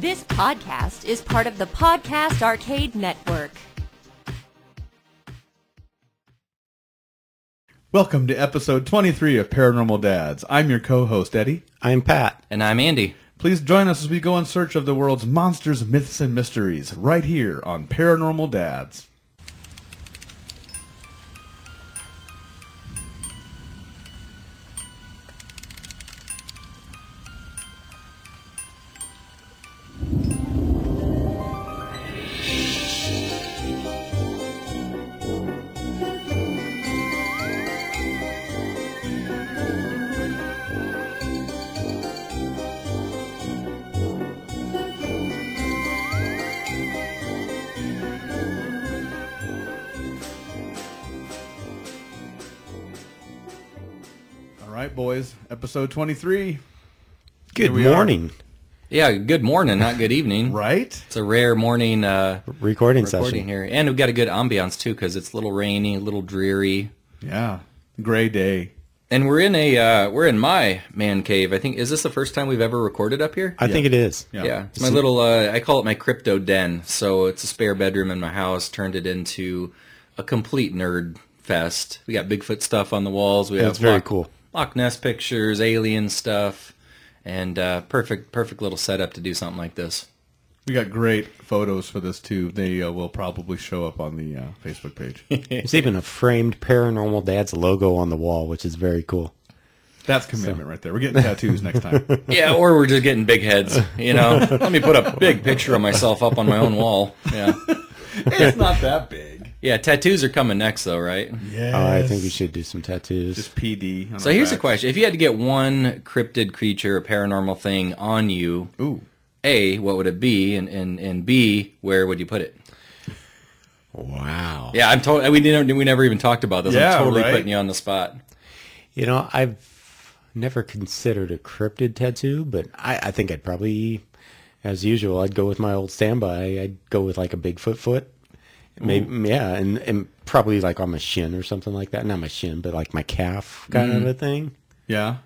This podcast is part of the Podcast Arcade Network. Welcome to episode 23 of Paranormal Dads. I'm your co-host, Eddie. I'm Pat. And I'm Andy. Please join us as we go in search of the world's monsters, myths, and mysteries right here on Paranormal Dads. Episode 23. Good we are. morning. Yeah, good morning, not good evening. Right? It's a rare morning uh, Recording, recording session. here. And we've got a good ambiance, too, because it's a little rainy, a little dreary. Yeah. Gray day. And we're in a uh, we're in my man cave. I think is this the first time we've ever recorded up here? I think it is. Yeah. yeah, it's my little uh, I call it my crypto den. So it's a spare bedroom in my house. Turned it into a complete nerd fest. We got Bigfoot stuff on the walls. We Yeah, have it's very Loch, cool. Loch Ness pictures, alien stuff, and uh, perfect perfect little setup to do something like this. We got great photos for this too. They uh, will probably show up on the uh, Facebook page. There's even a framed Paranormal Dad's logo on the wall, which is very cool. That's commitment right there. We're getting tattoos next time. Yeah, or we're just getting big heads. You know, let me put a big picture of myself up on my own wall. Yeah, it's not that big. Yeah. Tattoos are coming next, though, right? Yeah. Oh, I think we should do some tattoos. just PD. So our here's a question: If you had to get one cryptid creature, or paranormal thing on you, Ooh. a, what would it be, and and and b, where would you put it? wow. Yeah, I'm totally. We didn't. We never even talked about this. Yeah, I'm totally right. putting you on the spot. You know, I've never considered a cryptid tattoo, but I, I think I'd probably, as usual, I'd go with my old standby. I'd go with like a Bigfoot foot. Maybe, yeah, and, and probably like on my shin or something like that. Not my shin, but like my calf kind of a thing. Yeah.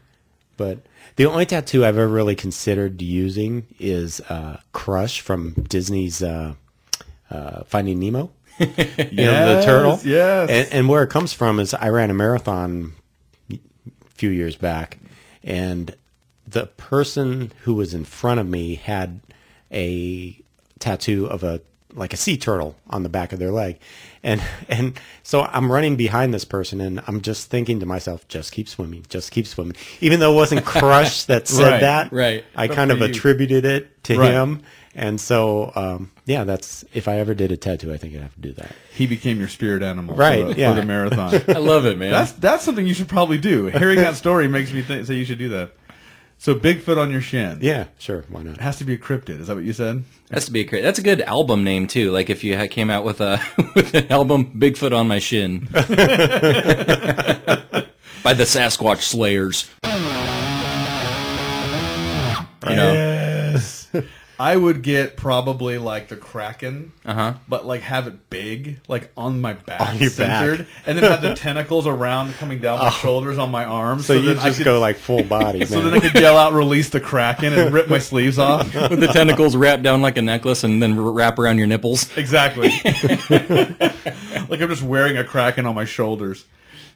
But the only tattoo I've ever really considered using is uh, Crush from Disney's uh, uh, Finding Nemo. You know, the turtle. Yes. And, and where it comes from is I ran a marathon a few years back, and the person who was in front of me had a tattoo of a like a sea turtle on the back of their leg. And and so I'm running behind this person and I'm just thinking to myself, just keep swimming, just keep swimming. Even though it wasn't Crush that said Right, that, right. I But kind of you. attributed it to Right. him. And so, um, yeah, that's if I ever did a tattoo, I think I'd have to do that. he became your spirit animal Right, for, the, yeah. for the marathon. I love it, man. that's that's something you should probably do. Hearing that story makes me think say you should do that. So Bigfoot on your shin. Yeah, sure, why not? It has to be a cryptid. Is that what you said? Has to be a cryptid. That's a good album name too. Like if you came out with a with an album, Bigfoot on my shin, by the Sasquatch Slayers. You know, Yes. I would get probably like the Kraken, uh huh. but like have it big, like on my back, On your centered, back. and then have the tentacles around coming down my shoulders on my arms. So, you that I just could- go like full body, So man. then I could yell out, "Release the Kraken!" and rip my sleeves off. With the tentacles wrapped down like a necklace and then wrap around your nipples. Exactly. like I'm just wearing a Kraken on my shoulders,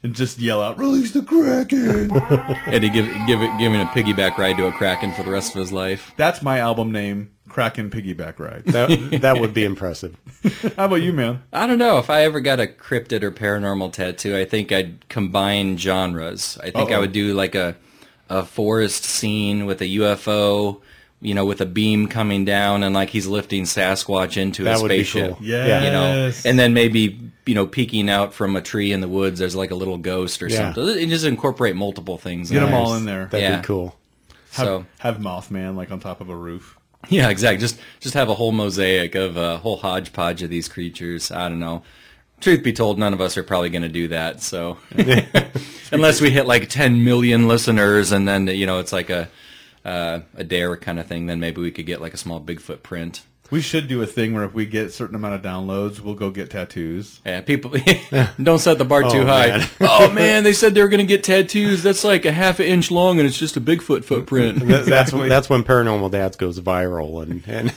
and just yell out, "Release the Kraken!" Eddie give give it giving a piggyback ride to a kraken for the rest of his life. That's my album name, Kraken Piggyback Ride. that, that would be impressive. How about you, man? I don't know if I ever got a cryptid or paranormal tattoo. I think I'd combine genres. I think I Uh-oh. would do like a a forest scene with a UFO, you know, with a beam coming down and like he's lifting Sasquatch into That a would be spaceship. cool. Yes. You know, and then maybe you know peeking out from a tree in the woods. There's like a little ghost or Yeah. something. And just incorporate multiple things. Get in them there. all in there. That'd Yeah. be cool. Have, So have Mothman like on top of a roof. yeah, exactly. Just just have a whole mosaic of a whole hodgepodge of these creatures. I don't know. Truth be told, none of us are probably going to do that. So unless we hit like 10 million listeners, and then you know it's like a uh, a dare kind of thing, then maybe we could get like a small Bigfoot print. We should do a thing where if we get a certain amount of downloads, we'll go get tattoos. Yeah, people don't set the bar too Oh, high. man. oh man, they said they were gonna get tattoos. That's like a half an inch long, and it's just a Bigfoot footprint. Th- That's Exactly. that's when Paranormal Dads goes viral, and, and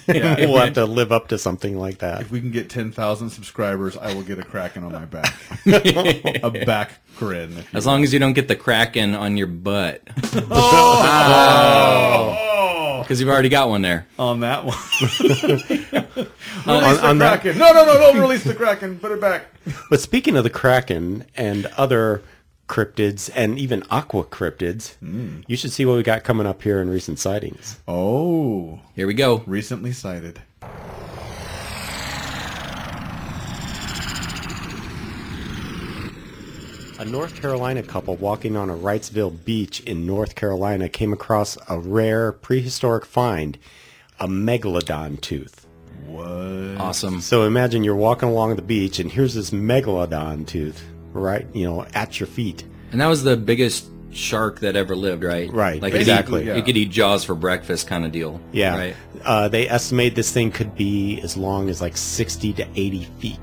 we'll have to live up to something like that. If we can get 10,000 subscribers, I will get a kraken on my back. a back grin. if you As long as you don't get the kraken on your butt, Oh! oh. Because you've already got one there. On that one. On- release the on that- kraken. No, no, no, don't release the kraken. Put it back. But speaking of the Kraken and other cryptids and even aqua cryptids, mm. you should see what we got coming up here in recent sightings. Oh, Here we go. recently sighted. A North Carolina couple walking on a Wrightsville beach in North Carolina came across a rare prehistoric find, a megalodon tooth. What? Awesome. So imagine you're walking along the beach and here's this megalodon tooth, right, you know, at your feet. And that was the biggest shark that ever lived, right? Right, Like it exactly. could Yeah. It could eat jaws for breakfast, kind of deal. Yeah. Right. Uh, they estimate this thing could be as long as like 60 to 80 feet.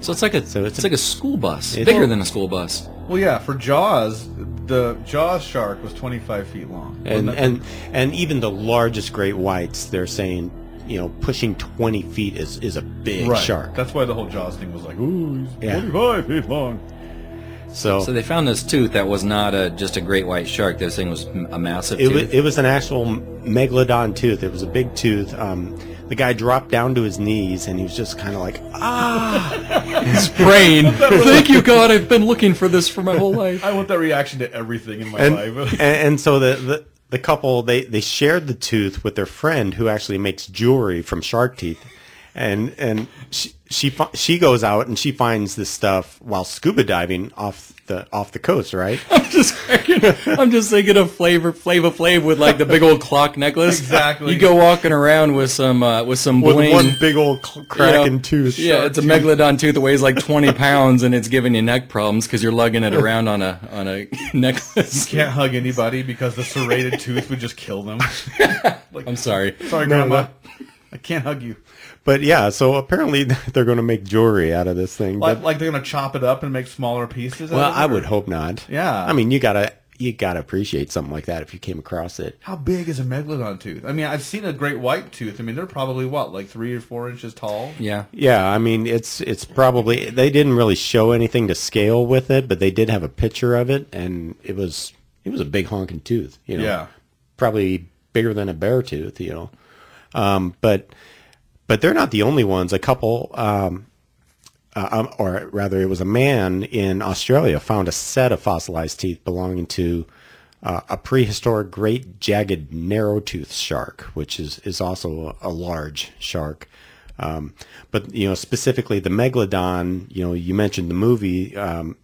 So it's like a So it's it's, a- like a school bus, It's- bigger than a school bus. Well, yeah, for Jaws, the Jaws shark was 25 feet long. And, that- and, and even the largest great whites, they're saying, you know, pushing 20 feet is, is a big right. shark. That's why the whole Jaws thing was like, ooh, he's Yeah. 25 feet long. So, So they found this tooth that was not a just a great white shark. This thing was a massive it, tooth. was, it was an actual megalodon tooth. It was a big tooth. Um, the guy dropped down to his knees and he was just kind of like, ah, His brain. Thank you, God. I've been looking for this for my whole life. I want that reaction to everything in my and, life. and, and so the, the the couple they they shared the tooth with their friend who actually makes jewelry from shark teeth and and she she she goes out and she finds this stuff while scuba diving off the off the coast right I'm just I'm just thinking of flavor Flava Flav with like the big old clock necklace. Exactly. You go walking around with some uh, with some with bling. one big old cl- you cracking know. tooth Yeah, it's a megalodon tooth that weighs like 20 pounds and it's giving you neck problems because you're lugging it around on a on a necklace. You can't hug anybody because the serrated tooth would just kill them. like, I'm sorry. sorry, No, Grandma. No. I can't hug you. but yeah so apparently they're going to make jewelry out of this thing Like, but, like they're gonna chop it up and make smaller pieces. out well of it, i or- would hope not Yeah. i mean you gotta you gotta appreciate something like that if you came across it How big is a megalodon tooth? I mean, I've seen a great white tooth. I mean, they're probably what, like three or four inches tall. Yeah. Yeah, I mean it's it's probably they didn't really show anything to scale with it, but they did have a picture of it, and it was it was a big honking tooth. You know, Yeah. probably bigger than a bear tooth. You know, um, but but they're not the only ones. A couple, um, uh, um, or rather, it was a man in Australia found a set of fossilized teeth belonging to. Uh, a prehistoric great jagged narrow tooth shark, which is, is also a large shark. Um, but you know, specifically the megalodon. You know, you mentioned the movie um,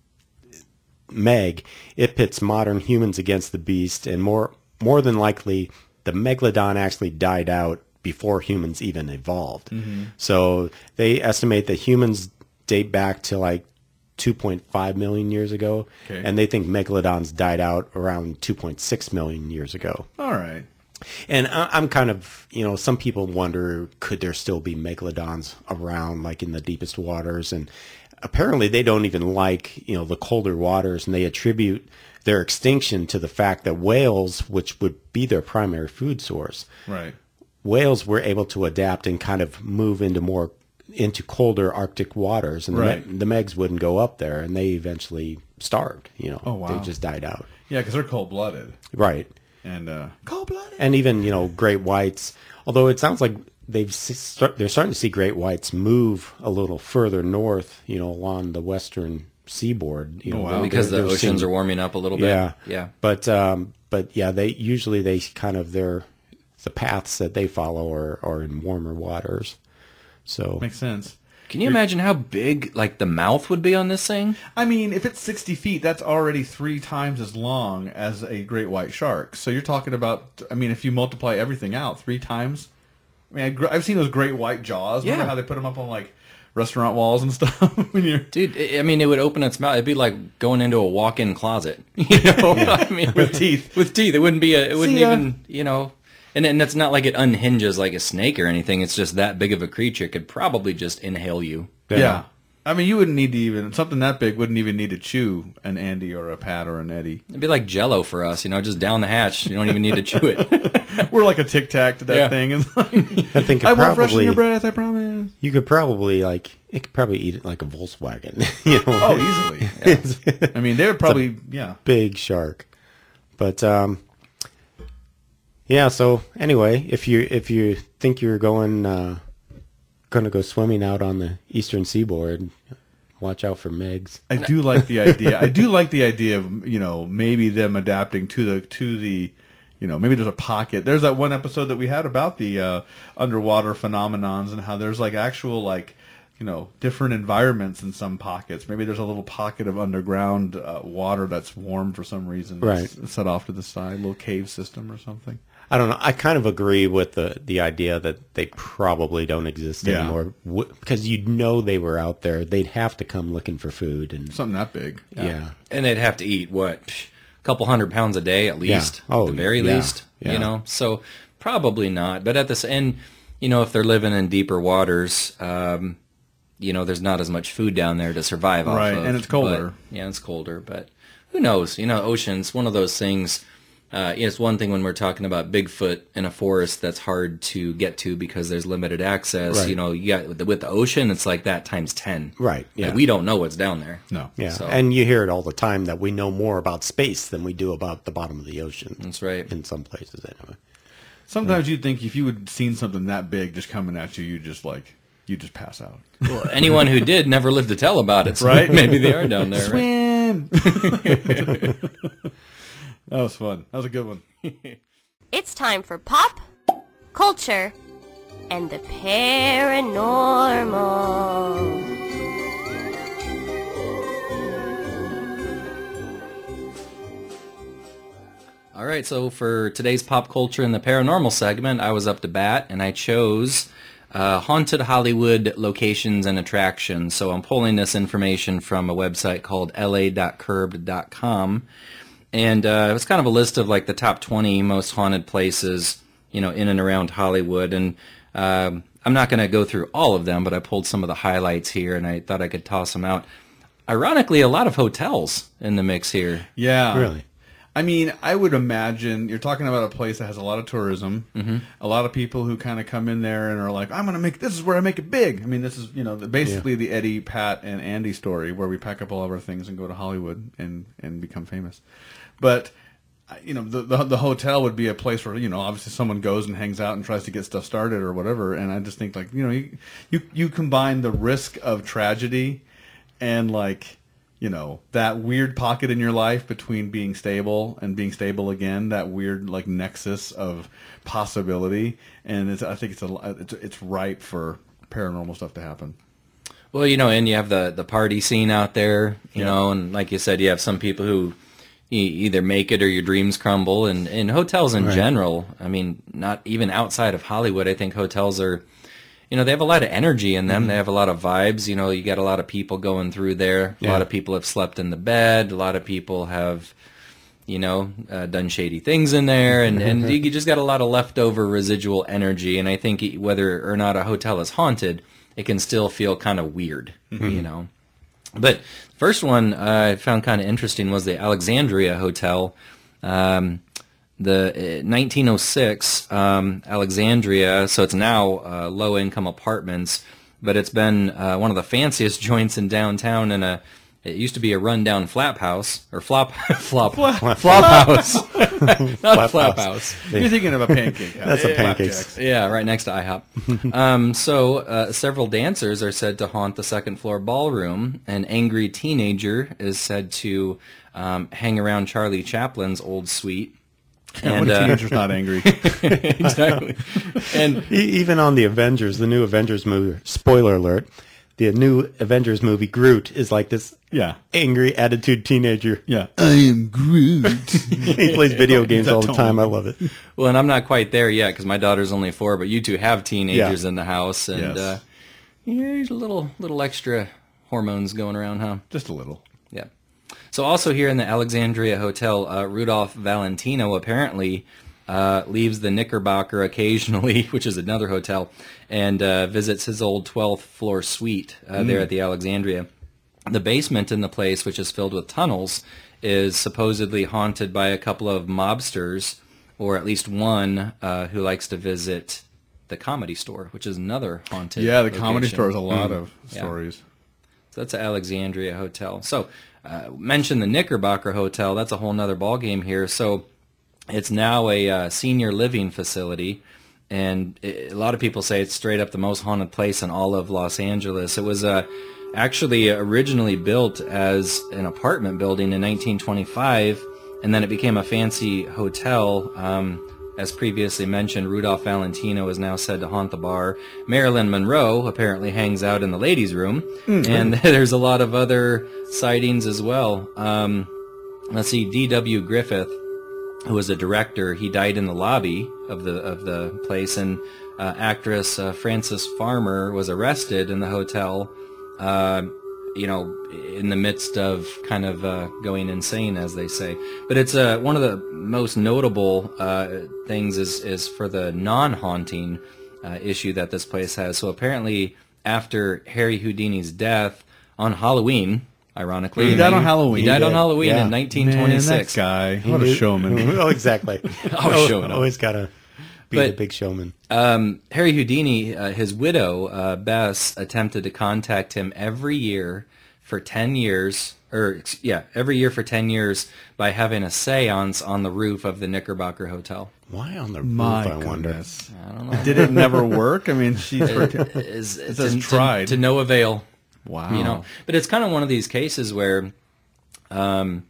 Meg. It pits modern humans against the beast, and more more than likely, the megalodon actually died out before humans even evolved. Mm-hmm. So they estimate that humans date back to like 2.5 million years ago, Okay. and they think megalodons died out around 2.6 million years ago. All right. And I'm kind of, you know, some people wonder could there still be megalodons around, like in the deepest waters? And apparently, they don't even like, you know, the colder waters, and they attribute their extinction to the fact that whales, which would be their primary food source, Right. Whales were able to adapt and kind of move into more into colder Arctic waters, and Right. the, Me- the Megs wouldn't go up there, and they eventually starved. You know, Oh, wow. they just died out. Yeah, because they're cold blooded Right. and uh, cold blooded. and even you know great whites. Although it sounds like they've start, they're starting to see great whites move a little further north, you know, along the western seaboard. You know, wow. Because the oceans seeing- are warming up a little bit. Yeah, Yeah. But um, but yeah, they usually they kind of their the paths that they follow are are in warmer waters. So Makes sense. Can you imagine how big like the mouth would be on this thing? I mean, if it's 60 feet, that's already three times as long as a great white shark. So you're talking about, I mean, if you multiply everything out three times. I mean, I gr- I've seen those great white jaws. Remember Yeah. how they put them up on like restaurant walls and stuff? when you're Dude, I I mean, it would open its mouth. It'd be like going into a walk-in closet. You know, I mean, with teeth. with teeth. It wouldn't be a. It wouldn't See ya. even. You know, And, and it's not like it unhinges like a snake or anything. It's just that big of a creature could probably just inhale you. Yeah. I mean, you wouldn't need to even something that big wouldn't even need to chew an Andy or a Pat or an Eddie. It'd be like Jello for us, you know, just down the hatch. You don't even need to chew it. We're like a tic tac to that Yeah. thing. It's like, I think it I won't freshen your breath. I promise. you could probably like it could probably eat it like a Volkswagen. you know, Oh, easily. I mean, they would probably yeah. big shark. But um, yeah. So anyway, if you if you think you're going uh, going to go swimming out on the eastern seaboard, watch out for Megs. I do like the idea. I do like the idea of you know maybe them adapting to the to the you know maybe there's a pocket. There's that one episode that we had about the uh, underwater phenomenons and how there's like actual like you know different environments in some pockets. Maybe there's a little pocket of underground uh, water that's warm for some reason, Right. Set off to the side, a little cave system or something. I don't know. I kind of agree with the the idea that they probably don't exist Yeah. anymore w- because you'd know they were out there. They'd have to come looking for food and Something that big. yeah. and they'd have to eat, what, a couple hundred pounds a day at least? yeah. Oh, at the very yeah. least, Yeah. you know? So probably not. But at this end, you know, if they're living in deeper waters, um, you know, there's not as much food down there to survive off Right, and it's colder. But- yeah, it's colder, but who knows? You know, oceans, one of those things. Uh, it's one thing when we're talking about Bigfoot in a forest that's hard to get to because there's limited access. Right. You know, you got with the, with the ocean, it's like that times ten. Right, Like, yeah. we don't know what's down there. No. Yeah, So- and you hear it all the time that we know more about space than we do about the bottom of the ocean. That's right. In some places, anyway. Sometimes you'd think if you had seen something that big just coming at you, you'd just like you would just pass out. Well, anyone who did never lived to tell about it, so Right? maybe they are down there. Right? Swim. that was fun. That was a good one. It's time for pop, culture, and the paranormal. All right, so for today's pop culture and the paranormal segment, I was up to bat and I chose uh, haunted Hollywood locations and attractions. So I'm pulling this information from a website called la.curbed.com. And uh, it was kind of a list of like the top 20 most haunted places, you know, in and around Hollywood. And um, I'm not going to go through all of them, but I pulled some of the highlights here and I thought I could toss them out. Ironically, a lot of hotels in the mix here. Yeah. Really? I mean, I would imagine you're talking about a place that has a lot of tourism, Mm-hmm. a lot of people who kind of come in there and are like, "I'm going to make this is where I make it big." I mean, this is you know the, basically the Eddie, Pat, and Andy story where we pack up all of our things and go to Hollywood and and become famous. But you know, the, the the hotel would be a place where you know obviously someone goes and hangs out and tries to get stuff started or whatever. And I just think like you know you you, you combine the risk of tragedy and like you know that weird pocket in your life between being stable and being stable again that weird like nexus of possibility and it's, i think it's a it's, it's ripe for paranormal stuff to happen Well, you know, and you have the the party scene out there, you Yeah. know, and like you said, you have some people who either make it or your dreams crumble. And in hotels in general, I mean, not even outside of Hollywood, I think hotels are, you know, they have a lot of energy in them. Mm-hmm. They have a lot of vibes. You know, you got a lot of people going through there. A lot of people have slept in the bed. A lot of people have. You know, uh, done shady things in there, and, and mm-hmm. you just got a lot of leftover residual energy. And I think whether or not a hotel is haunted, it can still feel kind of weird, mm-hmm. you know. But first one I found kind of interesting was the Alexandria Hotel. Um, the uh, 1906 um, Alexandria, so it's now uh, low income apartments, but it's been uh, one of the fanciest joints in downtown. And a it used to be a rundown flap house or flop flop flop, house, not a flap house. you're thinking of a pancake house. That's a pancake. pancakes. Yeah, right next to IHOP. um, so uh, several dancers are said to haunt the second floor ballroom. An angry teenager is said to um, hang around Charlie Chaplin's old suite. when And a uh, teenager's not angry exactly. And E- even on the Avengers, the new Avengers movie. Spoiler alert: the new Avengers movie Groot is like this yeah angry attitude teenager. yeah i am groot he plays video games all the tone. time. I love it. well, and I'm not quite there yet because my daughter's only four, but you two have teenagers Yeah. in the house, and Yes. uh, yeah, there's a little little extra hormones going around, huh? just a little Yeah. So also here in the Alexandria Hotel, uh, Rudolph Valentino apparently uh, leaves the Knickerbocker occasionally, which is another hotel, and uh, visits his old 12th floor suite uh, there at the Alexandria. The basement in the place, which is filled with tunnels, is supposedly haunted by a couple of mobsters, or at least one uh, who likes to visit the comedy store, which is another haunted. Yeah, the comedy store has a lot of Yeah. stories. So that's an Alexandria hotel. So uh, mention the Knickerbocker Hotel. That's a whole nother ballgame here. So it's now a uh, senior living facility, and a lot of people say it's straight up the most haunted place in all of Los Angeles. It was uh, actually originally built as an apartment building in 1925, and then it became a fancy hotel. Um, as previously mentioned, Rudolph Valentino is now said to haunt the bar. Marilyn Monroe apparently hangs out in the ladies' room, and there's a lot of other sightings as well. Um, let's see, D.W. Griffith, who was a director, he died in the lobby of the of the place, and uh, actress uh, Frances Farmer was arrested in the hotel. Uh, you know, in the midst of kind of uh, going insane, as they say. But it's uh, one of the most notable uh, things is is for the non-haunting issue that this place has. So apparently, after Harry Houdini's death on Halloween, ironically, He died on Halloween. He died He on Halloween yeah. in Man, 1926. that guy, what a showman. oh, exactly. Always showing up. Always gotta be But- the big showman. Um, Harry Houdini, uh, his widow, uh, Bess, attempted to contact him every year for 10 years, or yeah, every year for 10 years by having a seance on the roof of the Knickerbocker Hotel. Why on the My roof? I wonder. I don't know. Did it never work? I mean, she's Is, It says to, tried. To, to no avail. Wow. you know but it's kind of one of these cases where um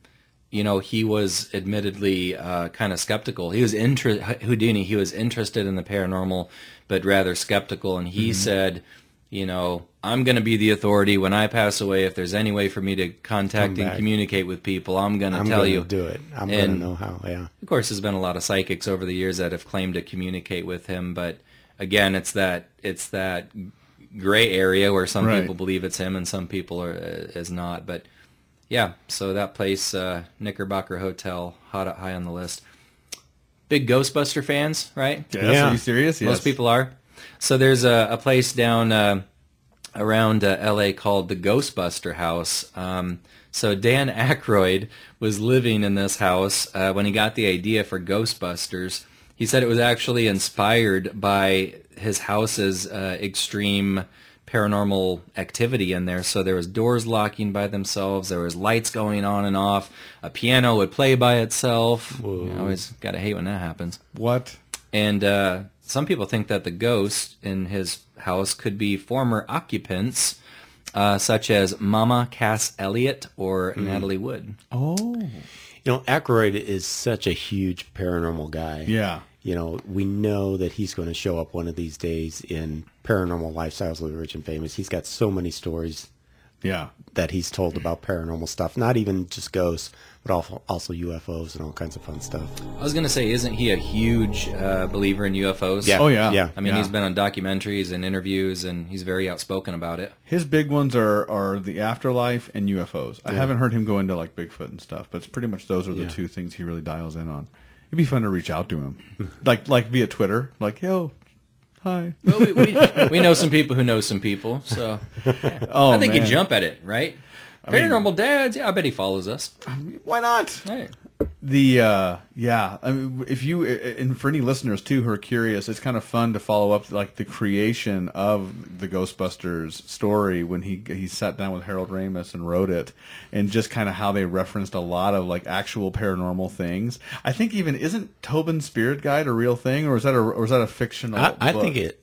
you know he was admittedly uh, kind of skeptical he was inter- houdini he was interested in the paranormal but rather skeptical and he said you know i'm going to be the authority when i pass away if there's any way for me to contact and communicate with people i'm going to I'm tell gonna you do it. I'm gonna know how. Yeah. of course, there's been a lot of psychics over the years that have claimed to communicate with him, but again, it's that it's that gray area where some Right. people believe it's him and some people are uh, is not. But yeah, so that place, uh, Knickerbocker Hotel, hot high on the list. Big Ghostbuster fans, right? Yes, Yeah. Are you serious? Yes. Most people are. So there's a, a place down uh, around uh, L.A. called the Ghostbuster House. Um, so Dan Aykroyd was living in this house uh, when he got the idea for Ghostbusters. He said it was actually inspired by his house's uh, extreme paranormal activity in there. So there was doors locking by themselves. There was lights going on and off. A piano would play by itself. You always gotta hate when that happens. What? And uh, some people think that the ghost in his house could be former occupants, uh, such as Mama Cass Elliot or Natalie Wood. Oh. You know, Aykroyd is such a huge paranormal guy. Yeah. You know, we know that he's going to show up one of these days in Paranormal Lifestyles of the Rich and Famous. He's got so many stories Yeah. that he's told about paranormal stuff, not even just ghosts, but also, also UFOs and all kinds of fun stuff. I was going to say, isn't he a huge uh, believer in UFOs? Yeah. Oh yeah. Yeah. I mean, Yeah. he's been on documentaries and interviews, and he's very outspoken about it. His big ones are are the afterlife and UFOs. I haven't heard him go into like Bigfoot and stuff, but it's pretty much those are the Yeah. two things he really dials in on. It'd be fun to reach out to him, like like via Twitter, like yo, hi. Well, we, we, we know some people who know some people, so Oh, I think man. he'd jump at it, right? Paranormal dads, yeah, I bet he follows us. Why not? Hey. The uh yeah, I mean if you and for any listeners too who are curious, it's kind of fun to follow up like the creation of the Ghostbusters story when he he sat down with Harold Ramis and wrote it and just kind of how they referenced a lot of like actual paranormal things. I think even isn't Tobin's Spirit Guide a real thing or is that a or is that a fictional I, I think it,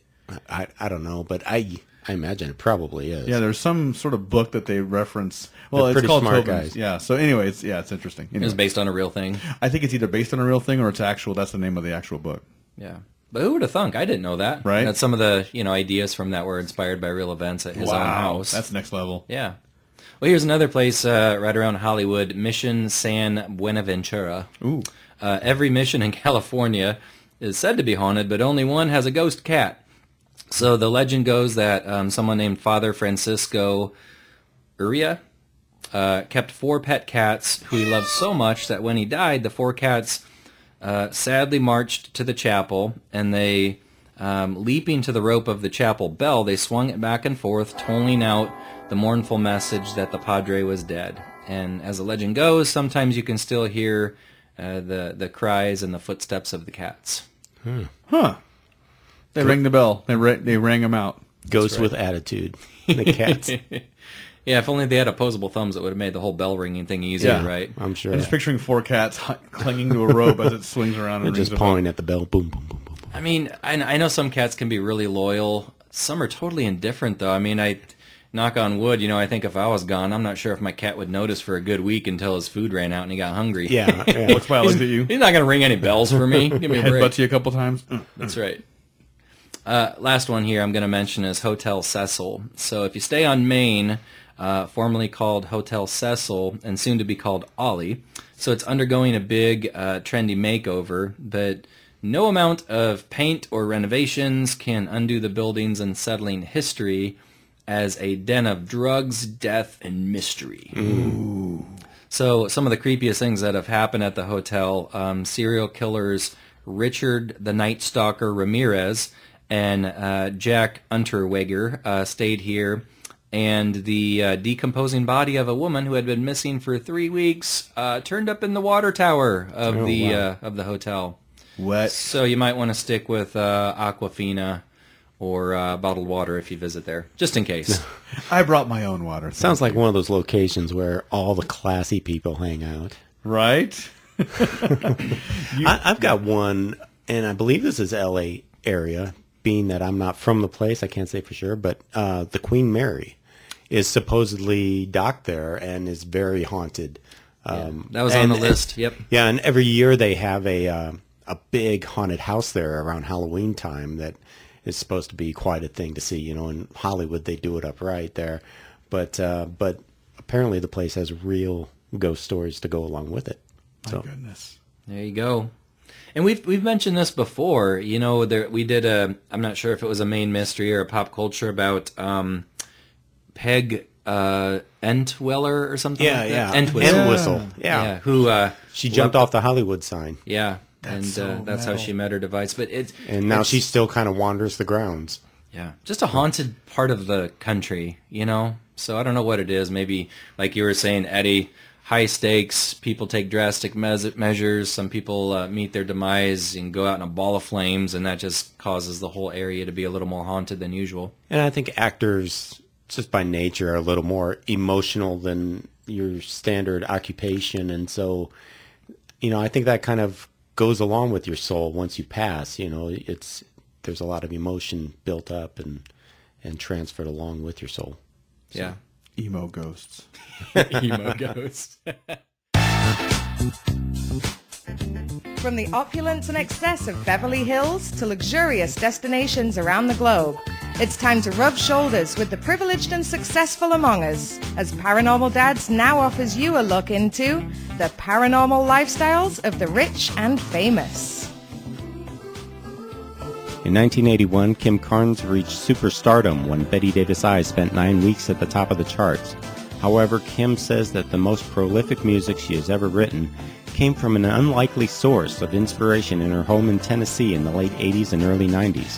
I, I don't know, but I, I imagine it probably is. Yeah, there's some sort of book that they reference. Well, it's called smart Tobin's. guys. Yeah. So anyway, it's yeah, it's interesting. It was Anyway, based on a real thing. I think it's either based on a real thing or it's actual. That's the name of the actual book. Yeah. But who would have thunk? I didn't know that. Right. That some of the, you know, ideas from that were inspired by real events at his own house. That's next level. yeah. Well, here's another place uh, right around Hollywood, Mission San Buenaventura. Ooh. Uh, every mission in California is said to be haunted, but only one has a ghost cat. So the legend goes that um, someone named Father Francisco Uria uh, kept four pet cats who he loved so much that when he died, the four cats uh, sadly marched to the chapel, and they, um, leaping to the rope of the chapel bell, they swung it back and forth, tolling out the mournful message that the padre was dead. And as the legend goes, sometimes you can still hear uh, the the cries and the footsteps of the cats. Huh. They rang the bell. They ra- they rang them out. Ghosts with attitude. The cats. Yeah, if only they had opposable thumbs, it would have made the whole bell ringing thing easier, Yeah. right? I'm sure. I'm just picturing four cats clinging to a rope as it swings around and They're just pawing at the bell. Boom, boom, boom, boom, boom. I mean, I, I know some cats can be really loyal. Some are totally indifferent, though. I mean, I knock on wood. You know, I think if I was gone, I'm not sure if my cat would notice for a good week until his food ran out and he got hungry. Yeah, yeah. That's why I looked at you. he's not gonna ring any bells for me. Give me a break. Headbutts you a couple times. Mm. That's right. Uh, last one here I'm going to mention is Hotel Cecil. So if you stay on Main, uh, formerly called Hotel Cecil and soon to be called Ollie, so it's undergoing a big uh, trendy makeover, but no amount of paint or renovations can undo the building's unsettling history as a den of drugs, death, and mystery. So some of the creepiest things that have happened at the hotel, um, serial killers Richard the Night Stalker Ramirez and uh, Jack Unterweger uh, stayed here, and the uh, decomposing body of a woman who had been missing for three weeks uh, turned up in the water tower of the uh, of the hotel. What? So you might want to stick with uh, Aquafina or uh, bottled water if you visit there, just in case. I brought my own water. Sounds like one of those locations where all the classy people hang out. right. I, I've got one, and I believe this is L.A. area. Being that I'm not from the place, I can't say for sure, but uh, the Queen Mary is supposedly docked there and is very haunted. Um, that was on the list. Yep. Yeah, and every year they have a uh, a big haunted house there around Halloween time that is supposed to be quite a thing to see. You know, in Hollywood they do it up right there, but uh, but apparently the place has real ghost stories to go along with it. So Goodness. There you go. And we've we've mentioned this before. You know, there we did a. I'm not sure if it was a main mystery or a pop culture about um, Peg uh, Entweller or something. yeah, like yeah, that. Entwistle. Entwistle. Yeah. Yeah. Who uh, she jumped off the Hollywood sign, Yeah, and so uh, that's how she met her device. But it's and now she still kind of wanders the grounds. Yeah, just a haunted part of the country, you know. So I don't know what it is. Maybe, like you were saying, Eddie, high stakes. People take drastic mes- measures. Some people uh, meet their demise and go out in a ball of flames, and that just causes the whole area to be a little more haunted than usual. And I think actors, just by nature, are a little more emotional than your standard occupation. And so, you know, I think that kind of goes along with your soul once you pass. You know, it's there's a lot of emotion built up and and transferred along with your soul. Yeah, Emo ghosts. emo ghosts. From the opulence and excess of Beverly Hills to luxurious destinations around the globe, it's time to rub shoulders with the privileged and successful among us as Paranormal Dads now offers you a look into the paranormal lifestyles of the rich and famous. In 1981, Kim Carnes reached superstardom when Bette Davis Eyes spent nine weeks at the top of the charts. However, Kim says that the most prolific music she has ever written came from an unlikely source of inspiration in her home in Tennessee in the late 80s and early 90s.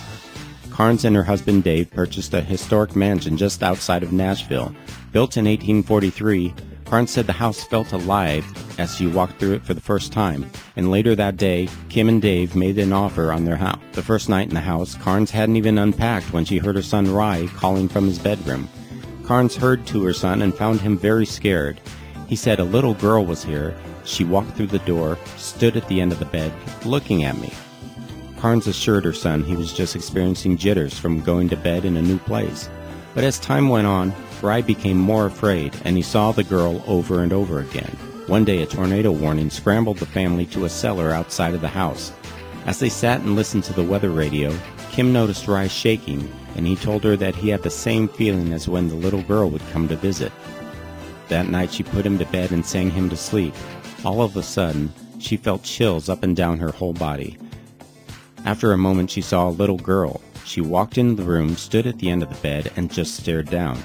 Carnes and her husband Dave purchased a historic mansion just outside of Nashville. Built in 1843, Carnes said the house felt alive as she walked through it for the first time, and later that day, Kim and Dave made an offer on their house. The first night in the house, Carnes hadn't even unpacked when she heard her son Ry calling from his bedroom. Carnes heard to her son and found him very scared. He said a little girl was here. She walked through the door, stood at the end of the bed, looking at me. Carnes assured her son he was just experiencing jitters from going to bed in a new place. But as time went on, Ry became more afraid, and he saw the girl over and over again. One day, a tornado warning scrambled the family to a cellar outside of the house. As they sat and listened to the weather radio, Kim noticed Ry shaking, and he told her that he had the same feeling as when the little girl would come to visit. That night, she put him to bed and sang him to sleep. All of a sudden, she felt chills up and down her whole body. After a moment, she saw a little girl. She walked into the room, stood at the end of the bed, and just stared down.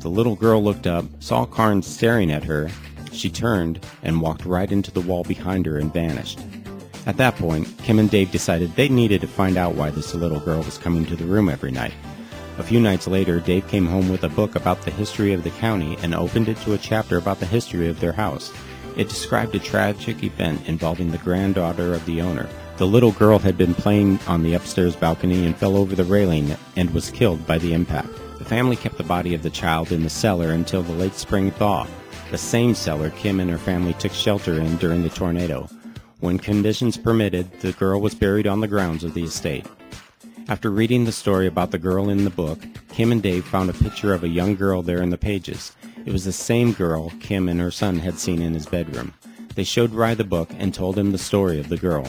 The little girl looked up, saw Carnes staring at her. She turned and walked right into the wall behind her and vanished. At that point, Kim and Dave decided they needed to find out why this little girl was coming to the room every night. A few nights later, Dave came home with a book about the history of the county and opened it to a chapter about the history of their house. It described a tragic event involving the granddaughter of the owner. The little girl had been playing on the upstairs balcony and fell over the railing and was killed by the impact. The family kept the body of the child in the cellar until the late spring thaw, the same cellar Kim and her family took shelter in during the tornado. When conditions permitted, the girl was buried on the grounds of the estate. After reading the story about the girl in the book, Kim and Dave found a picture of a young girl there in the pages. It was the same girl Kim and her son had seen in his bedroom. They showed Ry the book and told him the story of the girl.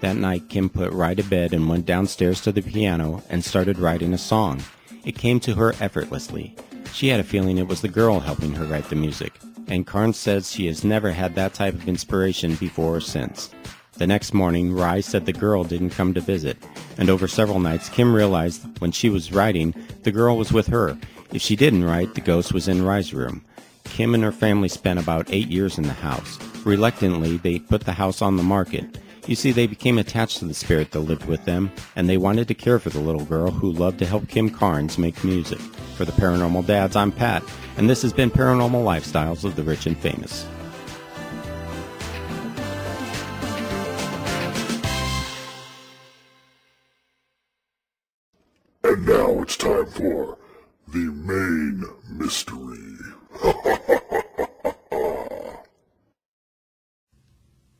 That night, Kim put Ry to bed and went downstairs to the piano and started writing a song. It came to her effortlessly. She had a feeling it was the girl helping her write the music, and Carnes says she has never had that type of inspiration before or since. The next morning, Ry said the girl didn't come to visit, and over several nights, Kim realized when she was writing, the girl was with her. If she didn't write, the ghost was in Ry's room. Kim and her family spent about eight years in the house. Reluctantly, they put the house on the market. You see, they became attached to the spirit that lived with them, and they wanted to care for the little girl who loved to help Kim Carnes make music. For the Paranormal Dads, I'm Pat, and this has been Paranormal Lifestyles of the Rich and Famous. And now it's time for the main mystery.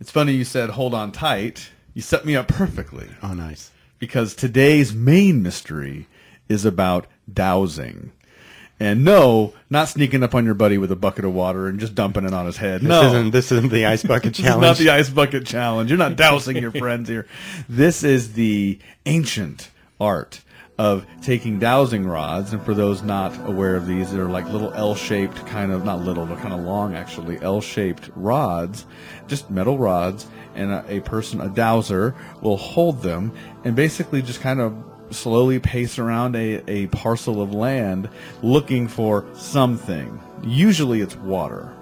It's funny you said hold on tight. You set me up perfectly Oh, nice. because today's main mystery is about dowsing. And no, not sneaking up on your buddy with a bucket of water and just dumping it on his head. This no, isn't this isn't the ice bucket is not the ice bucket challenge. You're not dousing your friends here. This is the ancient art of taking dowsing rods, and for those not aware of these, they're like little L-shaped, kind of not little, but kind of long, actually, L-shaped rods, just metal rods, and a, a person, a dowser, will hold them and basically just kind of slowly pace around a, a parcel of land looking for something. Usually it's water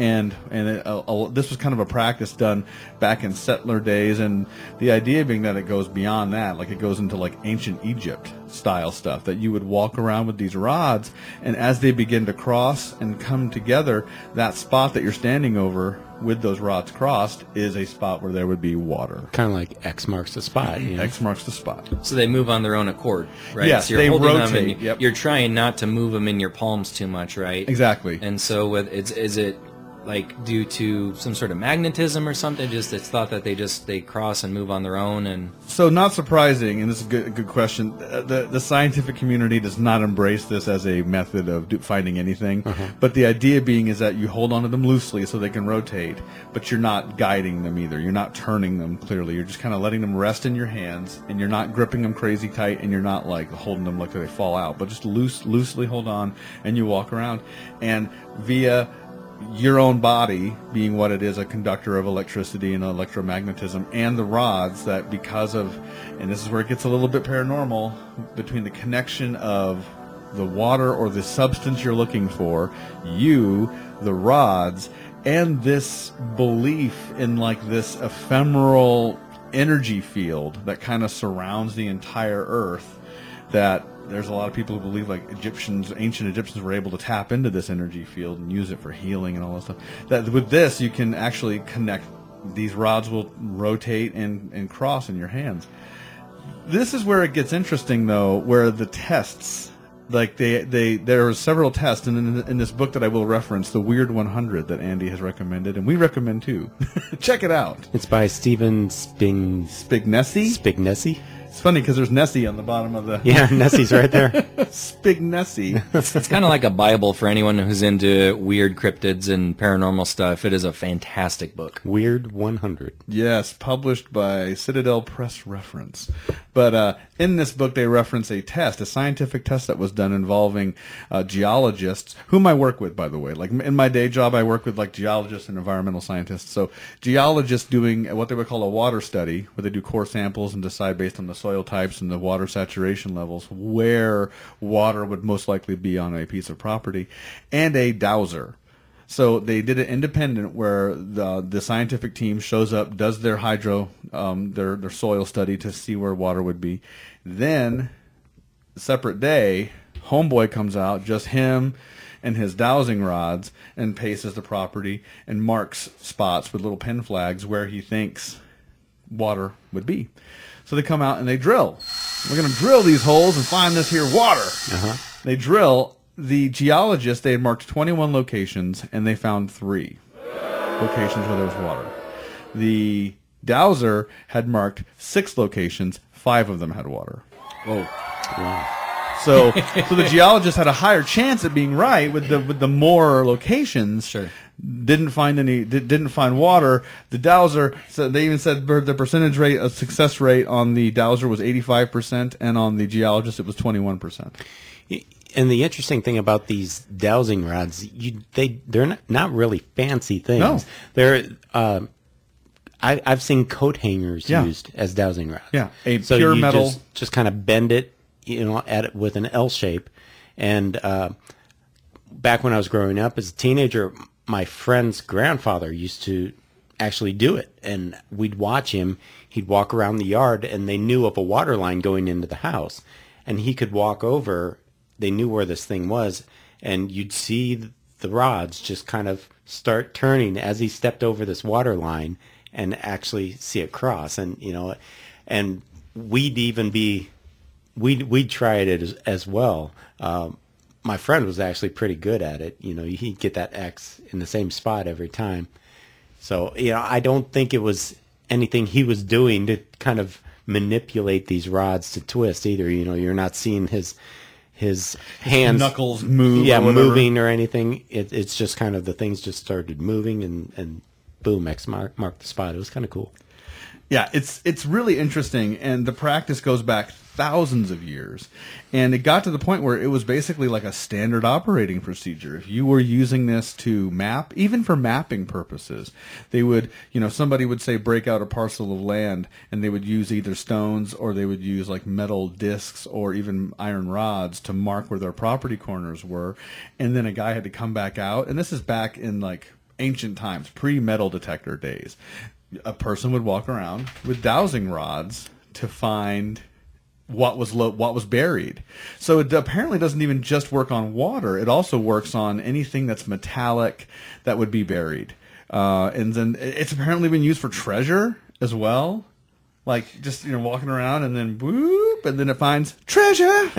and and it, uh, uh, this was kind of a practice done back in settler days, and the idea being that it goes beyond that, like it goes into like ancient Egypt style stuff that you would walk around with these rods, and as they begin to cross and come together, that spot that you're standing over with those rods crossed is a spot where there would be water. kind of like X marks the spot. You know? X marks the spot. So they move on their own accord, right? Yes, so you're they holding them rotate, and you- yep. you're trying not to move them in your palms too much, right? Exactly. And so, with it's is it like due to some sort of magnetism or something? Just it's thought that they just they cross and move on their own, and So, not surprising, and this is a good, good question. uh, The the scientific community does not embrace this as a method of do, finding anything. But the idea being is that you hold onto them loosely so they can rotate, but you're not guiding them either. You're not turning them clearly. You're just kind of letting them rest in your hands, and you're not gripping them crazy tight, and you're not like holding them like they fall out, but just loose, loosely hold on, and you walk around, and via your own body being what it is a conductor of electricity and electromagnetism and the rods that because of and this is where it gets a little bit paranormal between the connection of the water or the substance you're looking for you the rods and this belief in like this ephemeral energy field that kind of surrounds the entire earth that there's a lot of people who believe like Egyptians, ancient Egyptians were able to tap into this energy field and use it for healing and all that stuff. That with this you can actually connect. These rods will rotate and, and cross in your hands. This is where it gets interesting, though, where the tests, like they, they, there are several tests, and in, in this book that I will reference, the Weird 100 that Andy has recommended, and we recommend too. Check it out. It's by Stephen Sping Spignesi. Spignesi. It's funny because there's Nessie on the bottom of the Yeah, Nessie's right there. Spignesi. it's kind of like a Bible for anyone who's into weird cryptids and paranormal stuff. It is a fantastic book. Weird 100. Yes, published by Citadel Press Reference. But uh, in this book, they reference a test, a scientific test that was done involving uh, geologists, whom I work with, by the way. Like in my day job, I work with like geologists and environmental scientists. So geologists doing what they would call a water study, where they do core samples and decide based on the soil types and the water saturation levels where water would most likely be on a piece of property, and a dowser. So they did it independent, where the the scientific team shows up, does their hydro, um, their their soil study to see where water would be. Then, separate day, homeboy comes out, just him and his dowsing rods, and paces the property and marks spots with little pin flags where he thinks water would be. So they come out and they drill. We're going to drill these holes and find this here water. Uh-huh. They drill. The geologists, they had marked 21 locations and they found three locations where there was water. The dowser had marked six locations. Five of them had water. Oh, Whoa. So, so the geologist had a higher chance at being right with the with the more locations. Sure. Didn't find any. Did, didn't find water. The dowser. So they even said the percentage rate of success rate on the dowser was eighty five percent, and on the geologist it was twenty one percent. And the interesting thing about these dowsing rods, you they they're not, not really fancy things. No. They're um, I, I've seen coat hangers Yeah. used as dowsing rods. Yeah, a so pure you metal- Just, just kind of bend it, you know, at it with an L shape. And uh, back when I was growing up as a teenager, my friend's grandfather used to actually do it, and we'd watch him. He'd walk around the yard, and they knew of a water line going into the house, and he could walk over. They knew where this thing was, and you'd see the rods just kind of start turning as he stepped over this water line, and actually see it cross. And you know, and we'd even be we'd we'd try it as, as well. Um, my friend was actually pretty good at it. You know, he'd get that X in the same spot every time. So you know, I don't think it was anything he was doing to kind of manipulate these rods to twist either. You know, you're not seeing his his hands knuckles move yeah, or moving or anything. It, it's just kind of the things just started moving and and boom, X mark, marked the spot. It was kind of cool. Yeah, it's it's really interesting, and the practice goes back thousands of years, and it got to the point where it was basically like a standard operating procedure. If you were using this to map, even for mapping purposes, they would, you know, somebody would say break out a parcel of land, and they would use either stones or they would use like metal discs or even iron rods to mark where their property corners were, and then a guy had to come back out, and this is back in like ancient times, pre-metal detector days a person would walk around with dowsing rods to find what was lo- what was buried. So it apparently doesn't even just work on water; it also works on anything that's metallic that would be buried. Uh, and then it's apparently been used for treasure as well, like just you know walking around and then whoop, and then it finds treasure.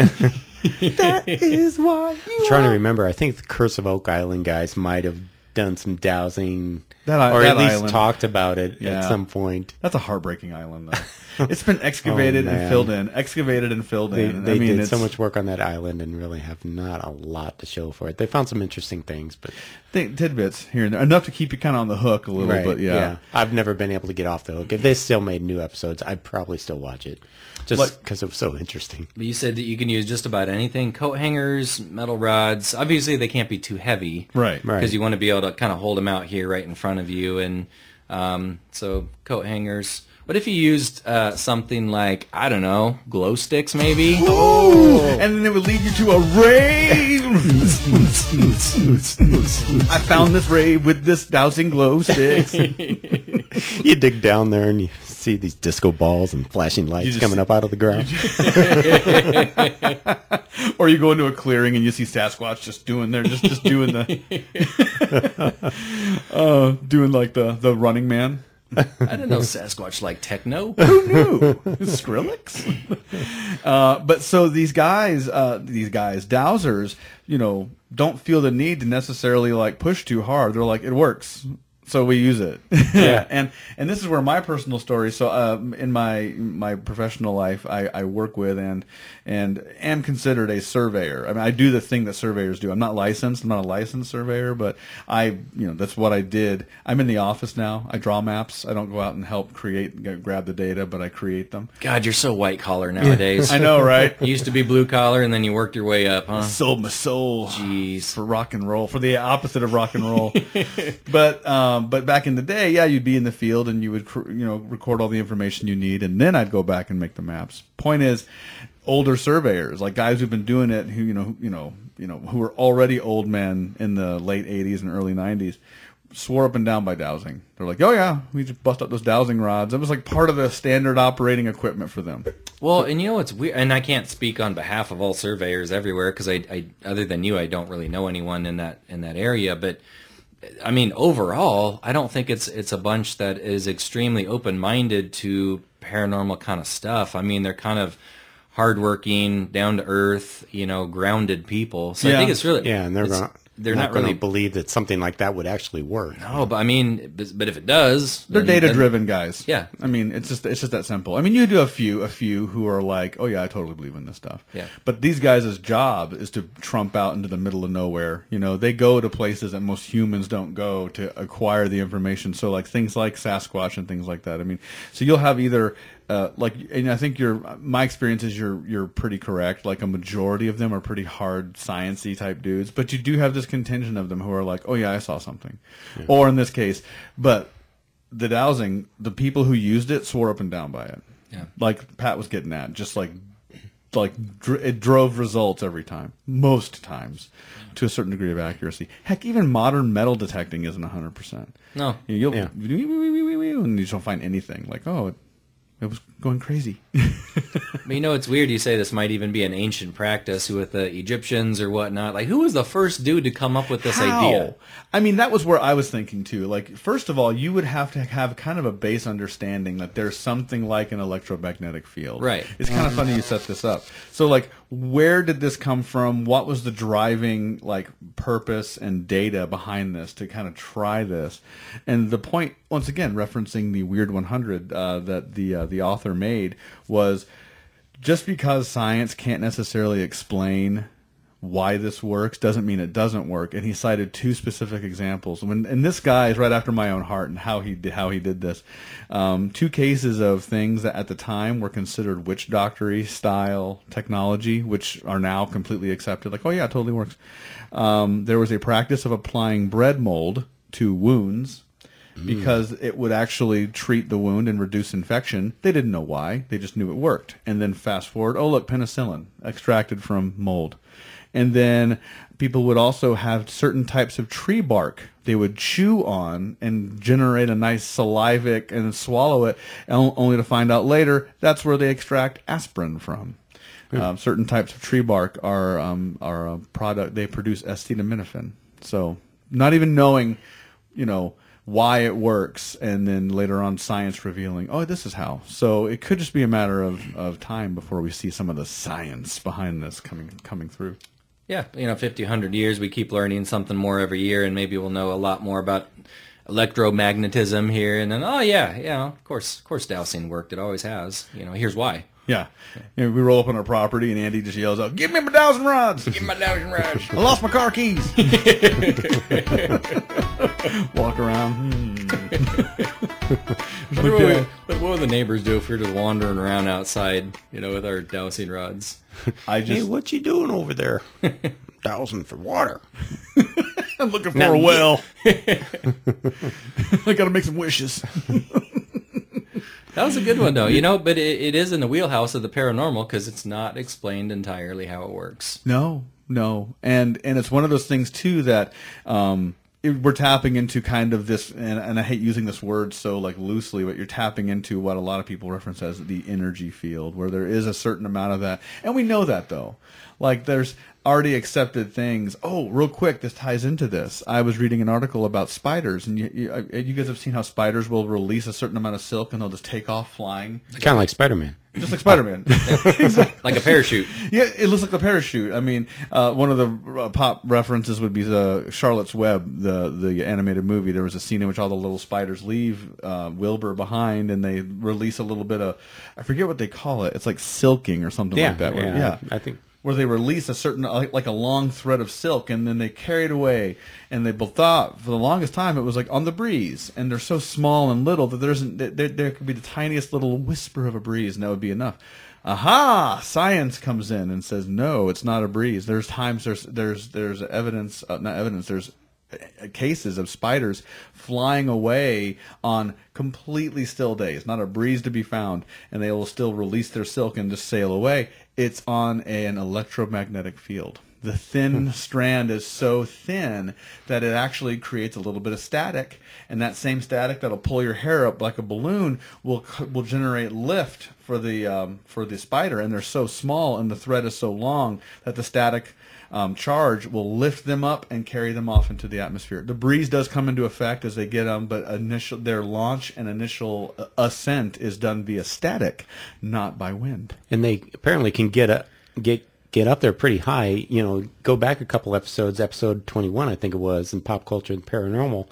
that is why you I'm trying to remember. I think the Curse of Oak Island guys might have done some dowsing, That or that at least island. talked about it Yeah. at some point. That's a heartbreaking island, though. it's been excavated and oh, filled in, excavated and filled They, in. they I mean, did it's so much work on that island and really have not a lot to show for it. They found some interesting things, but th- tidbits here and there, enough to keep you kind of on the hook a little. right, But yeah, I've never been able to get off the hook. If they still made new episodes, I'd probably still watch it, just Like- because it was so interesting. But you said that you can use just about anything: coat hangers, metal rods. Obviously, they can't be too heavy, Right. Right. Because you want to be able to kind of hold them out here, right in front of you, and um, so coat hangers. What if you used uh, something like I don't know, glow sticks, maybe? Oh, and then it would lead you to a rave. I found this rave with this dowsing glow sticks. You dig down there and you see these disco balls and flashing lights just- coming up out of the ground. or you go into a clearing and you see Sasquatch just doing there, just just doing the, uh, doing like the the Running Man. I didn't know Sasquatch liked techno. Who knew? Skrillex. uh, but so these guys, uh, these guys, dowsers, you know, don't feel the need to necessarily like push too hard. They're like, it works. So we use it, Yeah. and and this is where my personal story. So um, in my my professional life, I, I work with and and am considered a surveyor. I mean, I do the thing that surveyors do. I'm not licensed. I'm not a licensed surveyor, but I you know that's what I did. I'm in the office now. I draw maps. I don't go out and help create grab the data, but I create them. God, you're so white collar nowadays. I know, right? You used to be blue collar, and then you worked your way up, huh? sold my soul Jeez. for rock and roll for the opposite of rock and roll but um Um, but back in the day yeah you'd be in the field and you would you know record all the information you need and then i'd go back and make the maps point is older surveyors, like guys who've been doing it, who you know, who- you know, you know, who were already old men in the late '80s and early '90s, swore up and down by dowsing. They're like, "Oh yeah, we just bust up those dowsing rods." It was like part of the standard operating equipment for them. Well, and you know what's weird, and I can't speak on behalf of all surveyors everywhere because I, I, other than you, I don't really know anyone in that in that area. But I mean, overall, I don't think it's it's a bunch that is extremely open minded to paranormal kind of stuff. I mean, they're kind of hardworking, down to earth, you know, grounded people. So I think it's really Yeah, and they're gonna, they're not, not, going really to believe that something like that would actually work. No, but I mean, but, but if it does, They're data driven guys. Yeah. I mean, it's just it's just that simple. I mean, you do a few a few who are like, "Oh yeah, I totally believe in this stuff." Yeah. But these guys' job is to trump out into the middle of nowhere. You know, they go to places that most humans don't go to acquire the information. So like things like Sasquatch and things like that. I mean, so you'll have either uh, like, and I think your my experience is you're you're pretty correct. Like a majority of them are pretty hard sciency type dudes, but you do have this contingent of them who are like, "Oh yeah, I saw something," or in this case, but the dowsing, the people who used it swore up and down by it. Yeah. Like Pat was getting at, just like like it drove results every time, most times, to a certain degree of accuracy. Heck, even modern metal detecting isn't hundred percent. No. you'll Yeah. and you don't find anything. Like oh, it, was going crazy. But you know, it's weird. You say this might even be an ancient practice with the Egyptians or whatnot. Like, who was the first dude to come up with this How? idea? I mean, that was where I was thinking too. Like, first of all, you would have to have kind of a base understanding that there's something like an electromagnetic field. Right. It's kind of funny you set this up. So, like, where did this come from? What was the driving like purpose and data behind this to kind of try this? And the point, once again, referencing the Weird 100 uh, that the uh, the author made was just because science can't necessarily explain why this works doesn't mean it doesn't work. And he cited two specific examples. When and this guy is right after my own heart and how he did how he did this. Um, two cases of things that at the time were considered witch doctory style technology, which are now completely accepted. Like, oh yeah, it totally works. Um, there was a practice of applying bread mold to wounds because it would actually treat the wound and reduce infection. They didn't know why. They just knew it worked. And then fast forward, oh look, penicillin extracted from mold. And then people would also have certain types of tree bark they would chew on and generate a nice salivic and swallow it, only to find out later that's where they extract aspirin from. Um, certain types of tree bark are um, are a product they produce acetaminophen. So not even knowing, you know, why it works, and then later on science revealing, oh, this is how. So it could just be a matter of, of time before we see some of the science behind this coming coming through. Yeah, you know, 50, 100 years, we keep learning something more every year, and maybe we'll know a lot more about electromagnetism here. And then, oh yeah, yeah, of course, of course, dowsing worked. It always has. You know, here's why. Yeah, You know, we roll up on our property, and Andy just yells out, "Give me my dowsing rods! Give me my dowsing rods. I lost my car keys." Walk around. Hmm. Wonder what, we- what, what would the neighbors do if we were just wandering around outside, you know, with our dowsing rods? I just, Hey, just what you doing over there? Dowsing for water. I'm looking for Now a well. I got to make some wishes. That was a good one, though. You know, but it, it is in the wheelhouse of the paranormal because it's not explained entirely how it works. No, no, and and it's one of those things too that um, it, we're tapping into kind of this, and, and I hate using this word so like loosely, but you're tapping into what a lot of people reference as the energy field, where there is a certain amount of that, and we know that though, like there's already accepted things. Oh, real quick, this ties into this. I was reading an article about spiders, and you, you, uh, you guys have seen how spiders will release a certain amount of silk, and they'll just take off flying, Kind of like Spider Man. Just like Spider Man. Like a parachute. Yeah, it looks like a parachute. I mean, uh, one of the uh, pop references would be the Charlotte's Web, the the animated movie. There was a scene in which all the little spiders leave uh, Wilbur behind, and they release a little bit of I forget what they call it. It's like silking or something Yeah, like that. yeah, yeah, I think- where they release a certain like, like a long thread of silk, and then they carry it away. And they thought for the longest time it was like on the breeze, and they're so small and little that there isn't there, there could be the tiniest little whisper of a breeze, and that would be enough. Aha! Science comes in and says, no, it's not a breeze. There's times there's there's there's evidence, uh, not evidence. There's uh, cases of spiders flying away on completely still days, not a breeze to be found, and they will still release their silk and just sail away. It's on a, an electromagnetic field. The thin strand is so thin that it actually creates a little bit of static, and that same static that'll pull your hair up like a balloon will will generate lift for the um, for the spider. And they're so small, and the thread is so long that the static um, charge will lift them up and carry them off into the atmosphere. The breeze does come into effect as they get them, but initial their launch and initial uh, ascent is done via static, not by wind. and they apparently can get a get get up there pretty high. You know, go back a couple episodes, episode twenty one, I think it was, in pop culture and paranormal.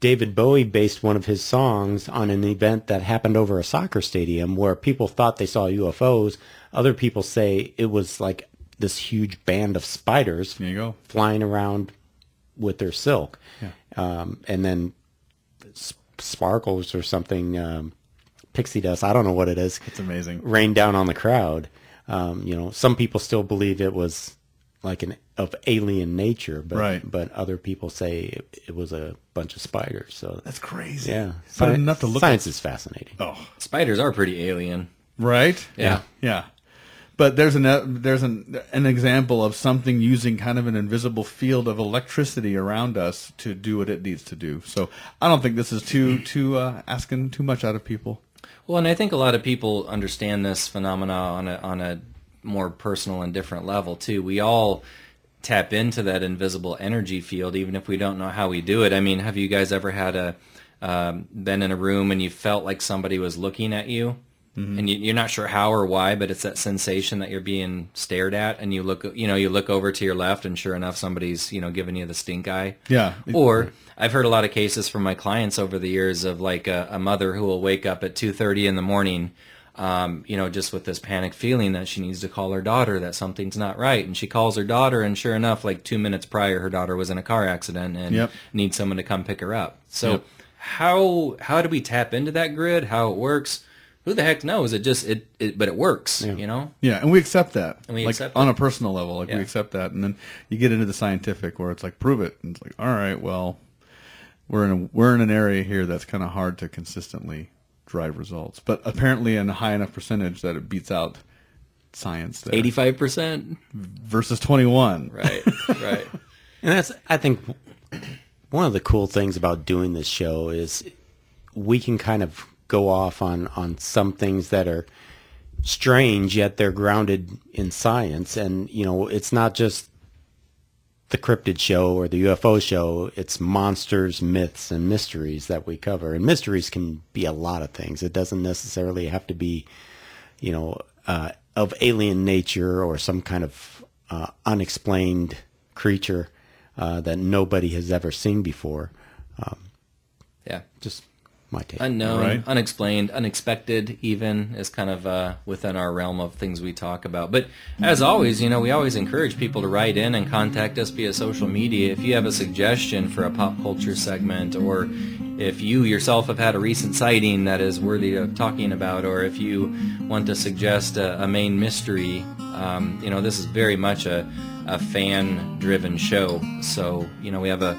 David Bowie based one of his songs on an event that happened over a soccer stadium where people thought they saw UFOs. Other people say it was like this huge band of spiders There you go. flying around with their silk. Um, and then sparkles or something, um, pixie dust, I don't know what it is It's amazing. rained down on the crowd. Um, you know, some people still believe it was like an of alien nature, but Right. but other people say it, it was a bunch of spiders. So That's crazy. yeah, but Sci- enough to look. Science is fascinating. Oh, Spiders are pretty alien. right. Yeah. Yeah. But there's an there's an an example of something using kind of an invisible field of electricity around us to do what it needs to do. So I don't think this is too too uh, asking too much out of people. Well, and I think a lot of people understand this phenomena on a on a more personal and different level too. We all tap into that invisible energy field, even if we don't know how we do it. I mean, have you guys ever had a um, been in a room and you felt like somebody was looking at you? And you, you're not sure how or why, but it's that sensation that you're being stared at, and you look, you know, you look over to your left, and sure enough, somebody's, you know, giving you the stink eye. Yeah. Or I've heard a lot of cases from my clients over the years of like a, a mother who will wake up at 2:30 in the morning, um, you know, just with this panic feeling that she needs to call her daughter that something's not right, and she calls her daughter, and sure enough, like two minutes prior, her daughter was in a car accident and Yep. needs someone to come pick her up. So Yep. how how do we tap into that grid? How it works? Who the heck knows? It just it, it but it works. You know. Yeah, and we accept that. And we like accept on it. a personal level, like Yeah. we accept that, and then you get into the scientific where it's like prove it, and it's like all right, well, we're in a, we're in an area here that's kind of hard to consistently drive results, but apparently in a high enough percentage that it beats out science. there. Eighty five percent. versus twenty one. Right. right. And that's, I think, one of the cool things about doing this show is we can kind of go off on, on some things that are strange, yet they're grounded in science. And, you know, it's not just the cryptid show or the UFO show. It's monsters, myths, and mysteries that we cover. And mysteries can be a lot of things. It doesn't necessarily have to be, you know, uh, of alien nature or some kind of uh, unexplained creature uh, that nobody has ever seen before. Yeah. Just my take. unknown, Right. unexplained, unexpected even is kind of uh, within our realm of things we talk about. But as always, you know, we always encourage people to write in and contact us via social media. If you have a suggestion for a pop culture segment or if you yourself have had a recent sighting that is worthy of talking about, or if you want to suggest a, a main mystery, um, you know, this is very much a, a fan-driven show. So, you know, we have a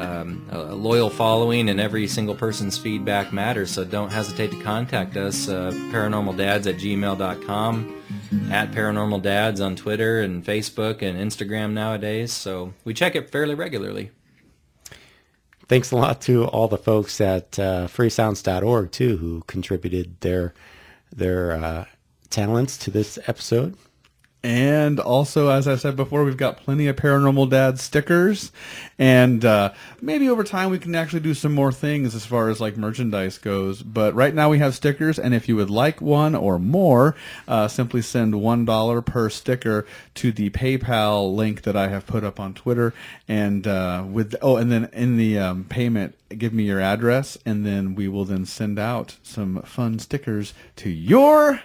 um, a loyal following and every single person's feedback matters so don't hesitate to contact us uh, paranormaldads at gmail.com at paranormal dads on twitter and facebook and instagram nowadays so we check it fairly regularly Thanks a lot to all the folks at uh, freesounds.org too who contributed their their uh, talents to this episode. And also, as I said before, we've got plenty of Paranormal Dad stickers, and uh, maybe over time we can actually do some more things as far as like merchandise goes. But right now we have stickers, and if you would like one or more, uh, simply send one dollar per sticker to the PayPal link that I have put up on Twitter. And uh, with oh, and then in the um, payment, give me your address, and then we will then send out some fun stickers to your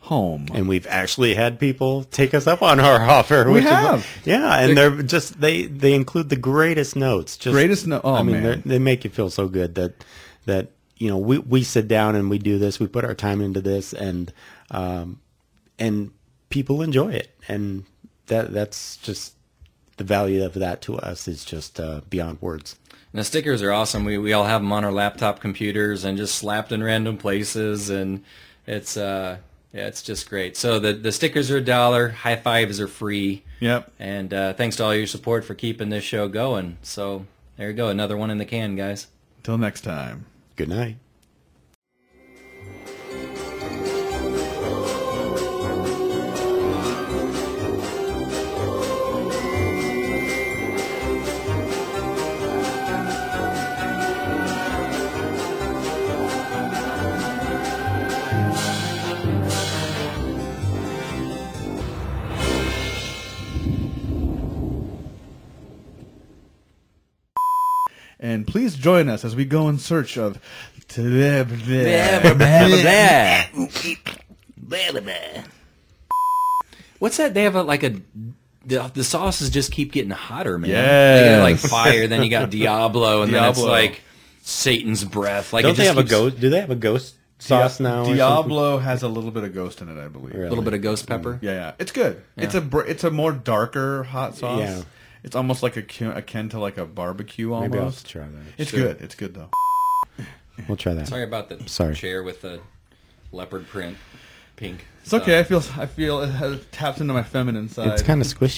home. And we've actually had people take us up on our offer. We which is- have. yeah, and they're just they they include the greatest notes. Just Greatest no- oh, I mean, man. they're- they make you feel so good that that you know we we sit down and we do this. We put our time into this, and um, and people enjoy it, and that that's just the value of that to us is just uh, beyond words. and the stickers are awesome we, we all have them on our laptop computers and just slapped in random places and it's uh Yeah, it's just great. So the the stickers are a dollar, high fives are free. Yep. And uh, thanks to all your support for keeping this show going. So there you go, another one in the can, guys. Till next time. Good night. Join us as we go in search of. What's that? They have a like a the, the sauces just keep getting hotter, man. Yeah, like fire, then you got Diablo, and then it's like Satan's breath. Like Don't it they just have a ghost? Do they have a ghost sauce now? or? Diablo has a little bit of ghost in it, I believe. Really? A little bit of ghost pepper. Yeah, yeah, it's good. It's a it's a more darker hot sauce. Yeah. It's almost like akin, akin to like a barbecue almost. Maybe I'll try that. It's Sure. good. It's good though. We'll try that. Sorry about the Sorry. chair with the leopard print, pink. It's okay. I feel I feel it has, taps into my feminine side. It's kind of squishy.